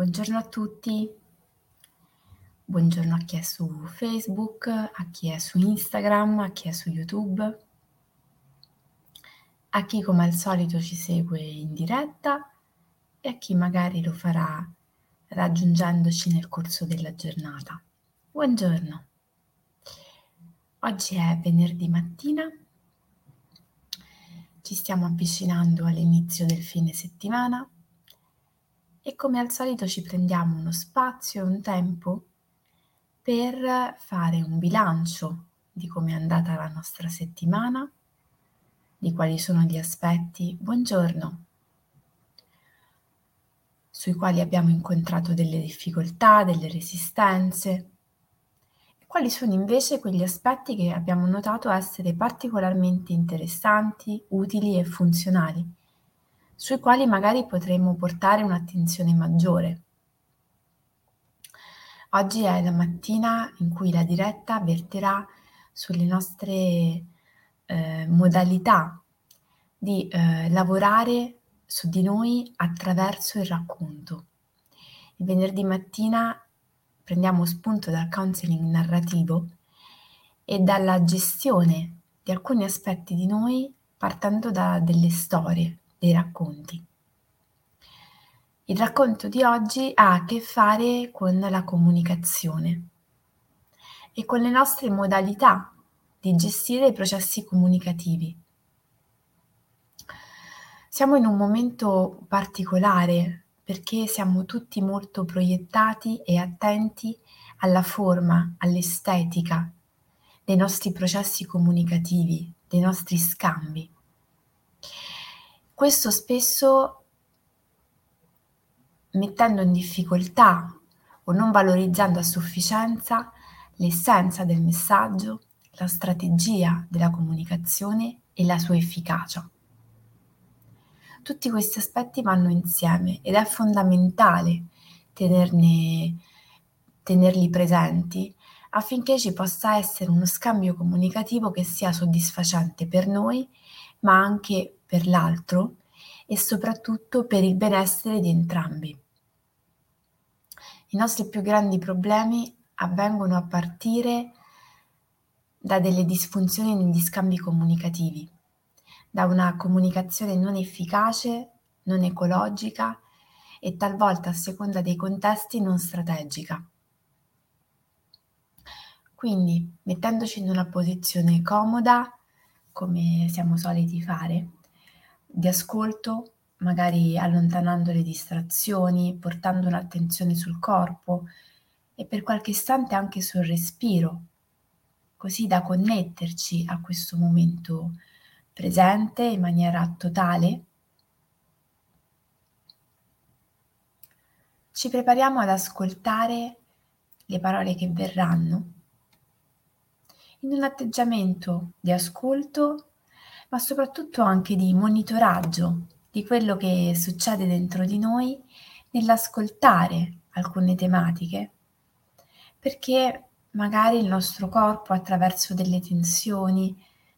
Buongiorno a tutti, buongiorno a chi è su Facebook, a chi è su Instagram, a chi è su YouTube, a chi come al solito ci segue in diretta e a chi magari lo farà raggiungendoci nel corso della giornata. Buongiorno. Oggi è venerdì mattina, ci stiamo avvicinando all'inizio del fine settimana e come al solito ci prendiamo uno spazio e un tempo per fare un bilancio di come è andata la nostra settimana, di quali sono gli aspetti, buongiorno, sui quali abbiamo incontrato delle difficoltà, delle resistenze, e quali sono invece quegli aspetti che abbiamo notato essere particolarmente interessanti, utili e funzionali sui quali magari potremmo portare un'attenzione maggiore. Oggi è la mattina in cui la diretta verterà sulle nostre eh, modalità di eh, lavorare su di noi attraverso il racconto. Il venerdì mattina prendiamo spunto dal counseling narrativo e dalla gestione di alcuni aspetti di noi partendo da delle storie, dei racconti. Il racconto di oggi ha a che fare con la comunicazione e con le nostre modalità di gestire i processi comunicativi. Siamo in un momento particolare perché siamo tutti molto proiettati e attenti alla forma, all'estetica dei nostri processi comunicativi, dei nostri scambi. Questo spesso mettendo in difficoltà o non valorizzando a sufficienza l'essenza del messaggio, la strategia della comunicazione e la sua efficacia. Tutti questi aspetti vanno insieme ed è fondamentale tenerne, tenerli presenti affinché ci possa essere uno scambio comunicativo che sia soddisfacente per noi, ma anche per l'altro e soprattutto per il benessere di entrambi. I nostri più grandi problemi avvengono a partire da delle disfunzioni negli scambi comunicativi, da una comunicazione non efficace, non ecologica e talvolta a seconda dei contesti non strategica. Quindi, mettendoci in una posizione comoda, come siamo soliti fare, di ascolto, magari allontanando le distrazioni, portando un'attenzione sul corpo e per qualche istante anche sul respiro, così da connetterci a questo momento presente in maniera totale. Ci prepariamo ad ascoltare le parole che verranno in un atteggiamento di ascolto ma soprattutto anche di monitoraggio di quello che succede dentro di noi nell'ascoltare alcune tematiche, perché magari il nostro corpo attraverso delle tensioni,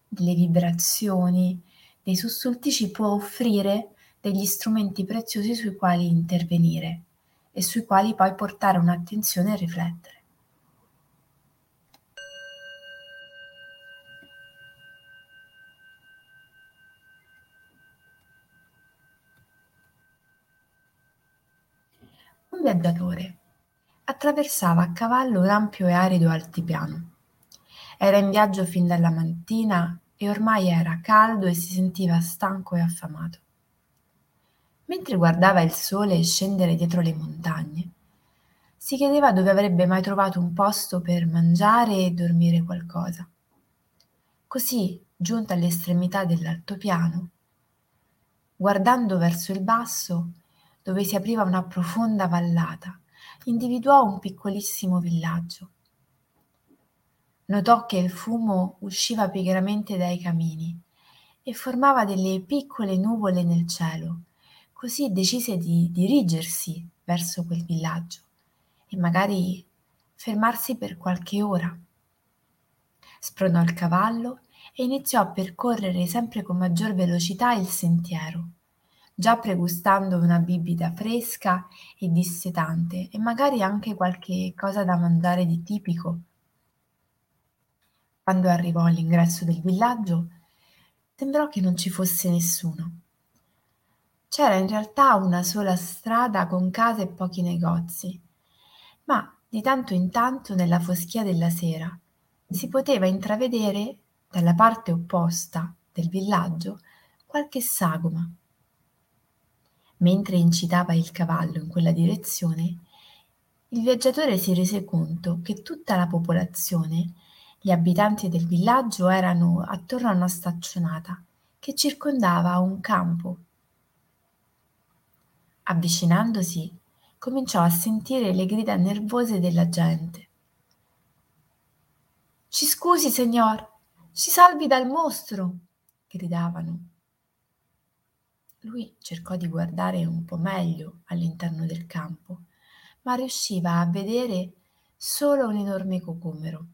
delle vibrazioni, dei sussulti ci può offrire degli strumenti preziosi sui quali intervenire e sui quali poi portare un'attenzione e riflettere. Viaggiatore. Attraversava a cavallo l'ampio e arido altipiano. Era in viaggio fin dalla mattina e ormai era caldo e si sentiva stanco e affamato. Mentre guardava il sole scendere dietro le montagne, si chiedeva dove avrebbe mai trovato un posto per mangiare e dormire qualcosa. Così, giunta all'estremità dell'altopiano, guardando verso il basso, dove si apriva una profonda vallata, individuò un piccolissimo villaggio. Notò che il fumo usciva pigramente dai camini e formava delle piccole nuvole nel cielo, così decise di dirigersi verso quel villaggio e magari fermarsi per qualche ora. Spronò il cavallo e iniziò a percorrere sempre con maggior velocità il sentiero già pregustando una bibita fresca e dissetante e magari anche qualche cosa da mangiare di tipico. Quando arrivò all'ingresso del villaggio, sembrò che non ci fosse nessuno. C'era in realtà una sola strada con case e pochi negozi, ma di tanto in tanto nella foschia della sera si poteva intravedere dalla parte opposta del villaggio qualche sagoma. Mentre incitava il cavallo in quella direzione, il viaggiatore si rese conto che tutta la popolazione, gli abitanti del villaggio, erano attorno a una staccionata che circondava un campo. Avvicinandosi, cominciò a sentire le grida nervose della gente. Ci scusi, signor, ci salvi dal mostro! gridavano. Lui cercò di guardare un po' meglio all'interno del campo, ma riusciva a vedere solo un enorme cocomero.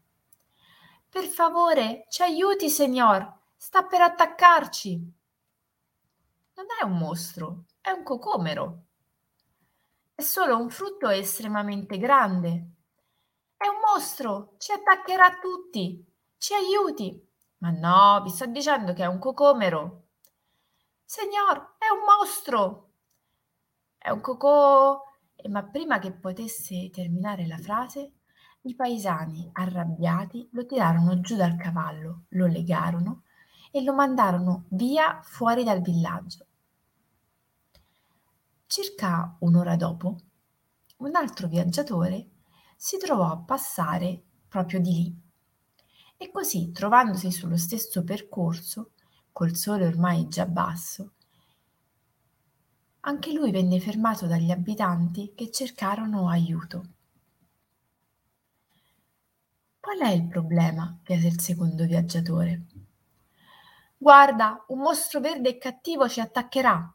Per favore, ci aiuti, signor! Sta per attaccarci! Non è un mostro, è un cocomero. È solo un frutto estremamente grande. È un mostro, ci attaccherà tutti. Ci aiuti. Ma no, vi sto dicendo che è un cocomero. Signor, è un mostro. È un cocò. Ma prima che potesse terminare la frase, i paesani, arrabbiati, lo tirarono giù dal cavallo, lo legarono e lo mandarono via fuori dal villaggio. Circa un'ora dopo, un altro viaggiatore si trovò a passare proprio di lì e così, trovandosi sullo stesso percorso, col sole ormai già basso, anche lui venne fermato dagli abitanti che cercarono aiuto. Qual è il problema? chiese il secondo viaggiatore. Guarda, un mostro verde e cattivo ci attaccherà,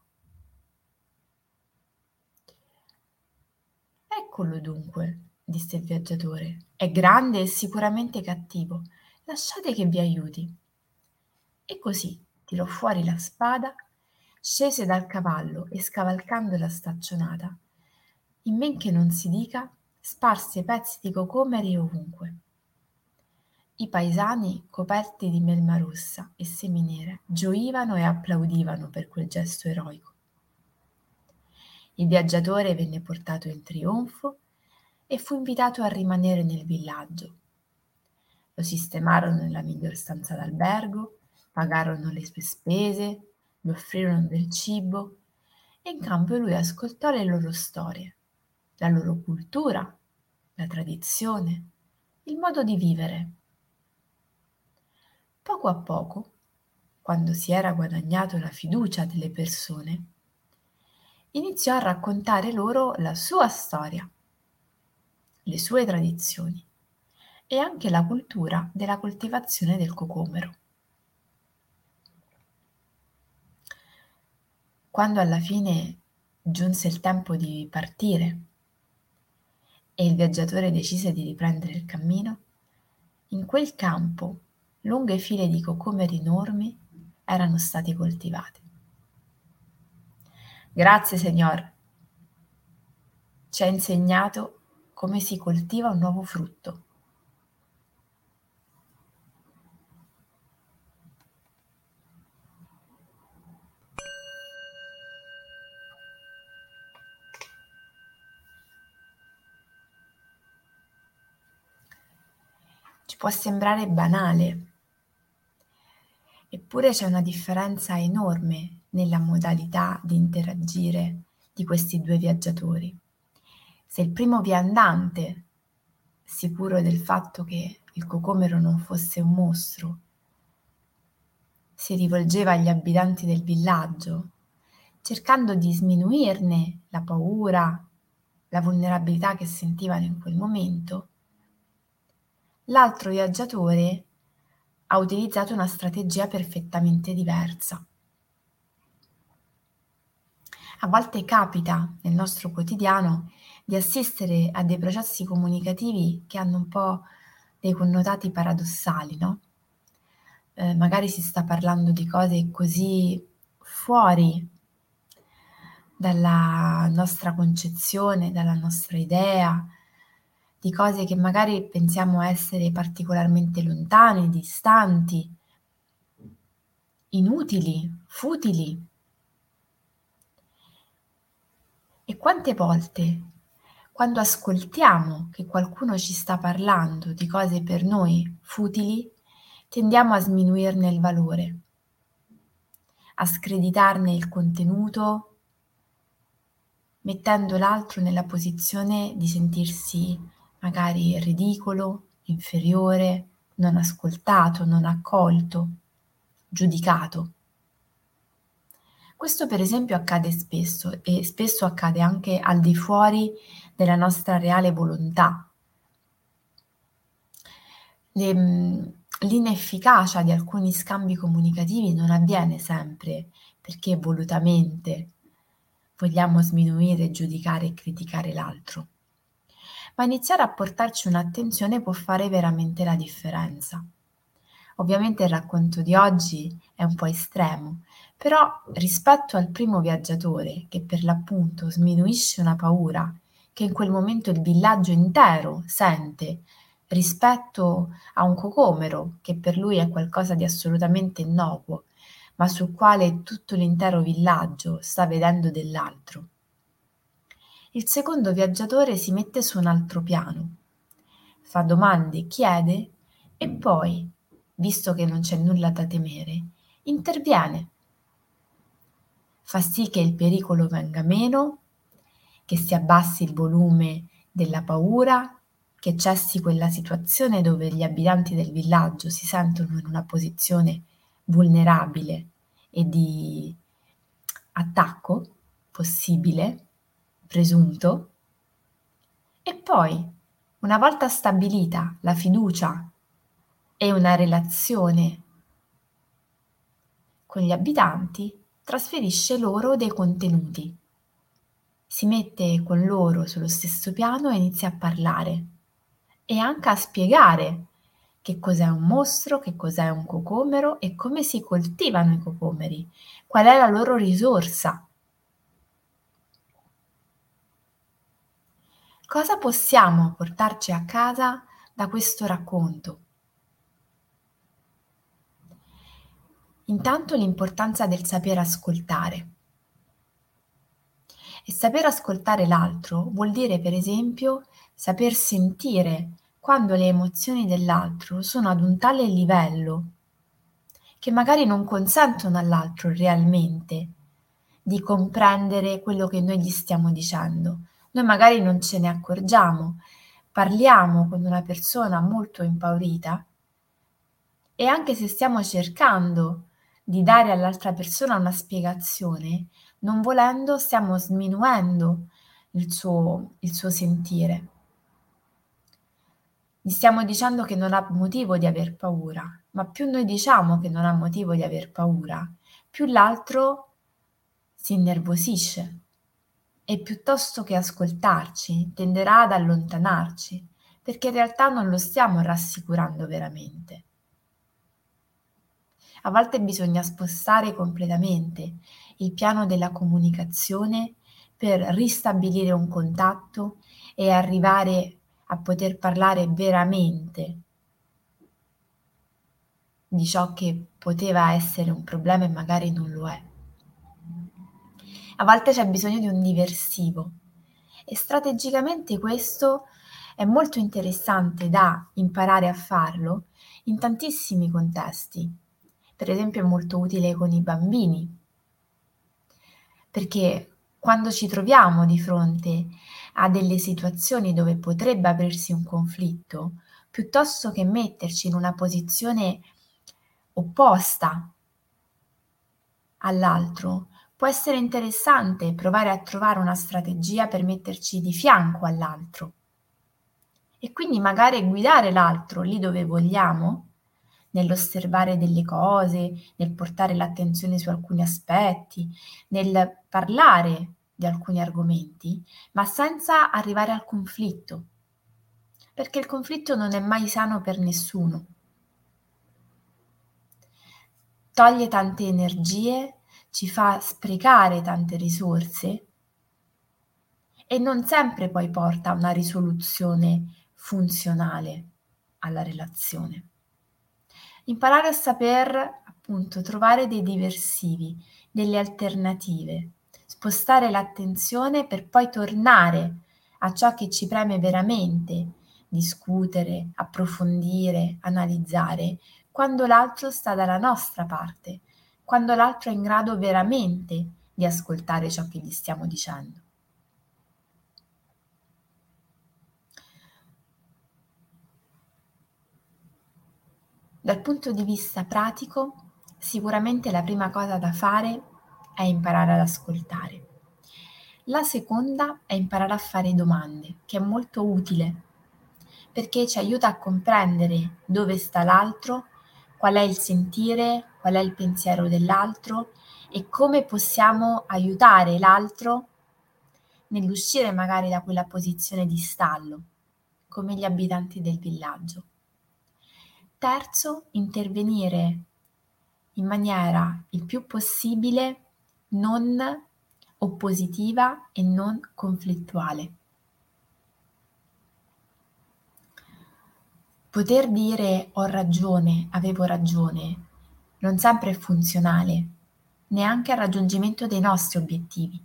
Eccolo dunque, disse il viaggiatore. È grande e sicuramente cattivo. Lasciate che vi aiuti. E così tirò fuori la spada, scese dal cavallo e scavalcando la staccionata, in men che non si dica, sparse pezzi di cocomeri ovunque. I paesani, coperti di melma rossa e seminere, gioivano e applaudivano per quel gesto eroico. Il viaggiatore venne portato in trionfo e fu invitato a rimanere nel villaggio. Lo sistemarono nella miglior stanza d'albergo, pagarono le sue spese, gli offrirono del cibo e in cambio lui ascoltò le loro storie, la loro cultura, la tradizione, il modo di vivere. Poco a poco, quando si era guadagnato la fiducia delle persone, iniziò a raccontare loro la sua storia, le sue tradizioni e anche la cultura della coltivazione del cocomero. Quando alla fine giunse il tempo di partire e il viaggiatore decise di riprendere il cammino, in quel campo lunghe file di cocomeri enormi erano stati coltivati. Grazie, Signor. Ci ha insegnato come si coltiva un nuovo frutto. Ci può sembrare banale, eppure c'è una differenza enorme nella modalità di interagire di questi due viaggiatori. Se il primo viandante, sicuro del fatto che il cocomero non fosse un mostro, si rivolgeva agli abitanti del villaggio, cercando di sminuirne la paura, la vulnerabilità che sentivano in quel momento, l'altro viaggiatore ha utilizzato una strategia perfettamente diversa. A volte capita nel nostro quotidiano di assistere a dei processi comunicativi che hanno un po' dei connotati paradossali, no? Eh, magari si sta parlando di cose così fuori dalla nostra concezione, dalla nostra idea, di cose che magari pensiamo essere particolarmente lontane, distanti, inutili, futili. E quante volte, quando ascoltiamo che qualcuno ci sta parlando di cose per noi futili, tendiamo a sminuirne il valore, a screditarne il contenuto, mettendo l'altro nella posizione di sentirsi magari ridicolo, inferiore, non ascoltato, non accolto, giudicato. Questo per esempio accade spesso e spesso accade anche al di fuori della nostra reale volontà. Le, mm, l'inefficacia di alcuni scambi comunicativi non avviene sempre perché volutamente vogliamo sminuire, giudicare e criticare l'altro ma iniziare a portarci un'attenzione può fare veramente la differenza. Ovviamente il racconto di oggi è un po' estremo, però rispetto al primo viaggiatore che per l'appunto sminuisce una paura che in quel momento il villaggio intero sente rispetto a un cocomero che per lui è qualcosa di assolutamente innocuo, ma sul quale tutto l'intero villaggio sta vedendo dell'altro. Il secondo viaggiatore si mette su un altro piano, fa domande, chiede e poi, visto che non c'è nulla da temere, interviene. Fa sì che il pericolo venga meno, che si abbassi il volume della paura, che cessi quella situazione dove gli abitanti del villaggio si sentono in una posizione vulnerabile e di attacco possibile presunto e poi, una volta stabilita la fiducia e una relazione con gli abitanti, trasferisce loro dei contenuti. Si mette con loro sullo stesso piano e inizia a parlare e anche a spiegare che cos'è un mostro, che cos'è un cocomero e come si coltivano i cocomeri, qual è la loro risorsa Cosa possiamo portarci a casa da questo racconto? Intanto l'importanza del saper ascoltare. E saper ascoltare l'altro vuol dire, per esempio, saper sentire quando le emozioni dell'altro sono ad un tale livello che magari non consentono all'altro realmente di comprendere quello che noi gli stiamo dicendo, noi magari non ce ne accorgiamo, parliamo con una persona molto impaurita e anche se stiamo cercando di dare all'altra persona una spiegazione, non volendo stiamo sminuendo il suo, il suo sentire. Gli stiamo dicendo che non ha motivo di aver paura, ma più noi diciamo che non ha motivo di aver paura, più l'altro si innervosisce e piuttosto che ascoltarci tenderà ad allontanarci, perché in realtà non lo stiamo rassicurando veramente. A volte bisogna spostare completamente il piano della comunicazione per ristabilire un contatto e arrivare a poter parlare veramente di ciò che poteva essere un problema e magari non lo è a volte c'è bisogno di un diversivo e strategicamente questo è molto interessante da imparare a farlo in tantissimi contesti. Per esempio è molto utile con i bambini, perché quando ci troviamo di fronte a delle situazioni dove potrebbe aprirsi un conflitto, piuttosto che metterci in una posizione opposta all'altro, può essere interessante provare a trovare una strategia per metterci di fianco all'altro e quindi magari guidare l'altro lì dove vogliamo, nell'osservare delle cose, nel portare l'attenzione su alcuni aspetti, nel parlare di alcuni argomenti, ma senza arrivare al conflitto, perché il conflitto non è mai sano per nessuno. Toglie tante energie ci fa sprecare tante risorse e non sempre poi porta a una risoluzione funzionale alla relazione. Imparare a saper appunto trovare dei diversivi, delle alternative, spostare l'attenzione per poi tornare a ciò che ci preme veramente, discutere, approfondire, analizzare, quando l'altro sta dalla nostra parte, quando l'altro è in grado veramente di ascoltare ciò che gli stiamo dicendo. Dal punto di vista pratico, sicuramente la prima cosa da fare è imparare ad ascoltare. La seconda è imparare a fare domande, che è molto utile perché ci aiuta a comprendere dove sta l'altro, qual è il sentire, qual è il pensiero dell'altro e come possiamo aiutare l'altro nell'uscire magari da quella posizione di stallo, come gli abitanti del villaggio. Terzo, intervenire in maniera il più possibile non oppositiva e non conflittuale. Poter dire ho ragione, avevo ragione, non sempre è funzionale, neanche al raggiungimento dei nostri obiettivi.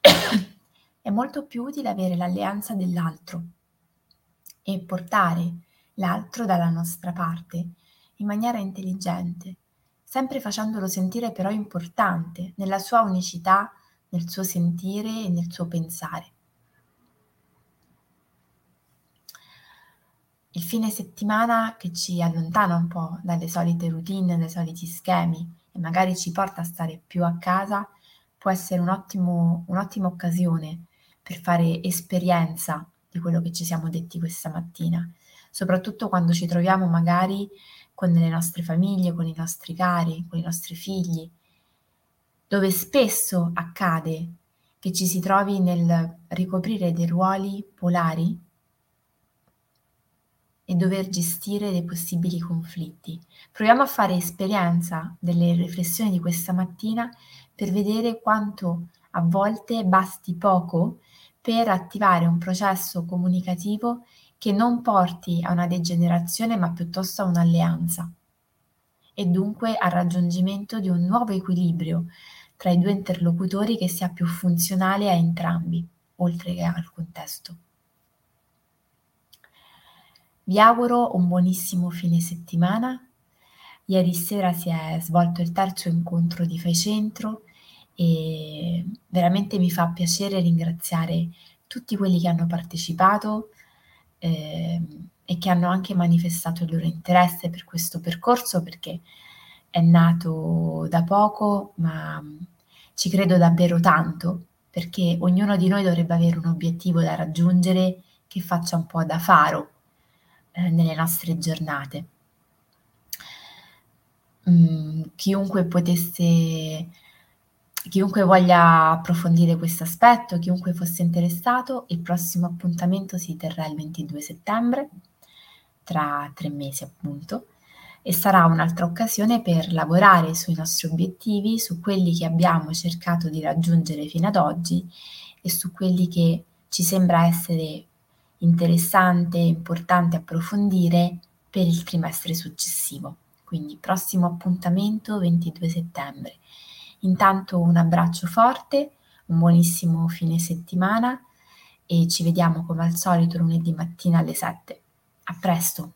è molto più utile avere l'alleanza dell'altro e portare l'altro dalla nostra parte in maniera intelligente, sempre facendolo sentire però importante nella sua unicità, nel suo sentire e nel suo pensare. Il fine settimana che ci allontana un po' dalle solite routine, dai soliti schemi e magari ci porta a stare più a casa, può essere un ottimo, un'ottima occasione per fare esperienza di quello che ci siamo detti questa mattina, soprattutto quando ci troviamo magari con le nostre famiglie, con i nostri cari, con i nostri figli, dove spesso accade che ci si trovi nel ricoprire dei ruoli polari e dover gestire dei possibili conflitti. Proviamo a fare esperienza delle riflessioni di questa mattina per vedere quanto a volte basti poco per attivare un processo comunicativo che non porti a una degenerazione ma piuttosto a un'alleanza e dunque al raggiungimento di un nuovo equilibrio tra i due interlocutori che sia più funzionale a entrambi, oltre che al contesto. Vi auguro un buonissimo fine settimana. Ieri sera si è svolto il terzo incontro di Fai Centro e veramente mi fa piacere ringraziare tutti quelli che hanno partecipato eh, e che hanno anche manifestato il loro interesse per questo percorso perché è nato da poco, ma ci credo davvero tanto perché ognuno di noi dovrebbe avere un obiettivo da raggiungere che faccia un po' da faro eh, nelle nostre giornate. Mm, chiunque potesse, chiunque voglia approfondire questo aspetto, chiunque fosse interessato, il prossimo appuntamento si terrà il 22 settembre, tra tre mesi appunto, e sarà un'altra occasione per lavorare sui nostri obiettivi, su quelli che abbiamo cercato di raggiungere fino ad oggi e su quelli che ci sembra essere interessante e importante approfondire per il trimestre successivo. Quindi prossimo appuntamento 22 settembre. Intanto un abbraccio forte, un buonissimo fine settimana e ci vediamo come al solito lunedì mattina alle 7. A presto!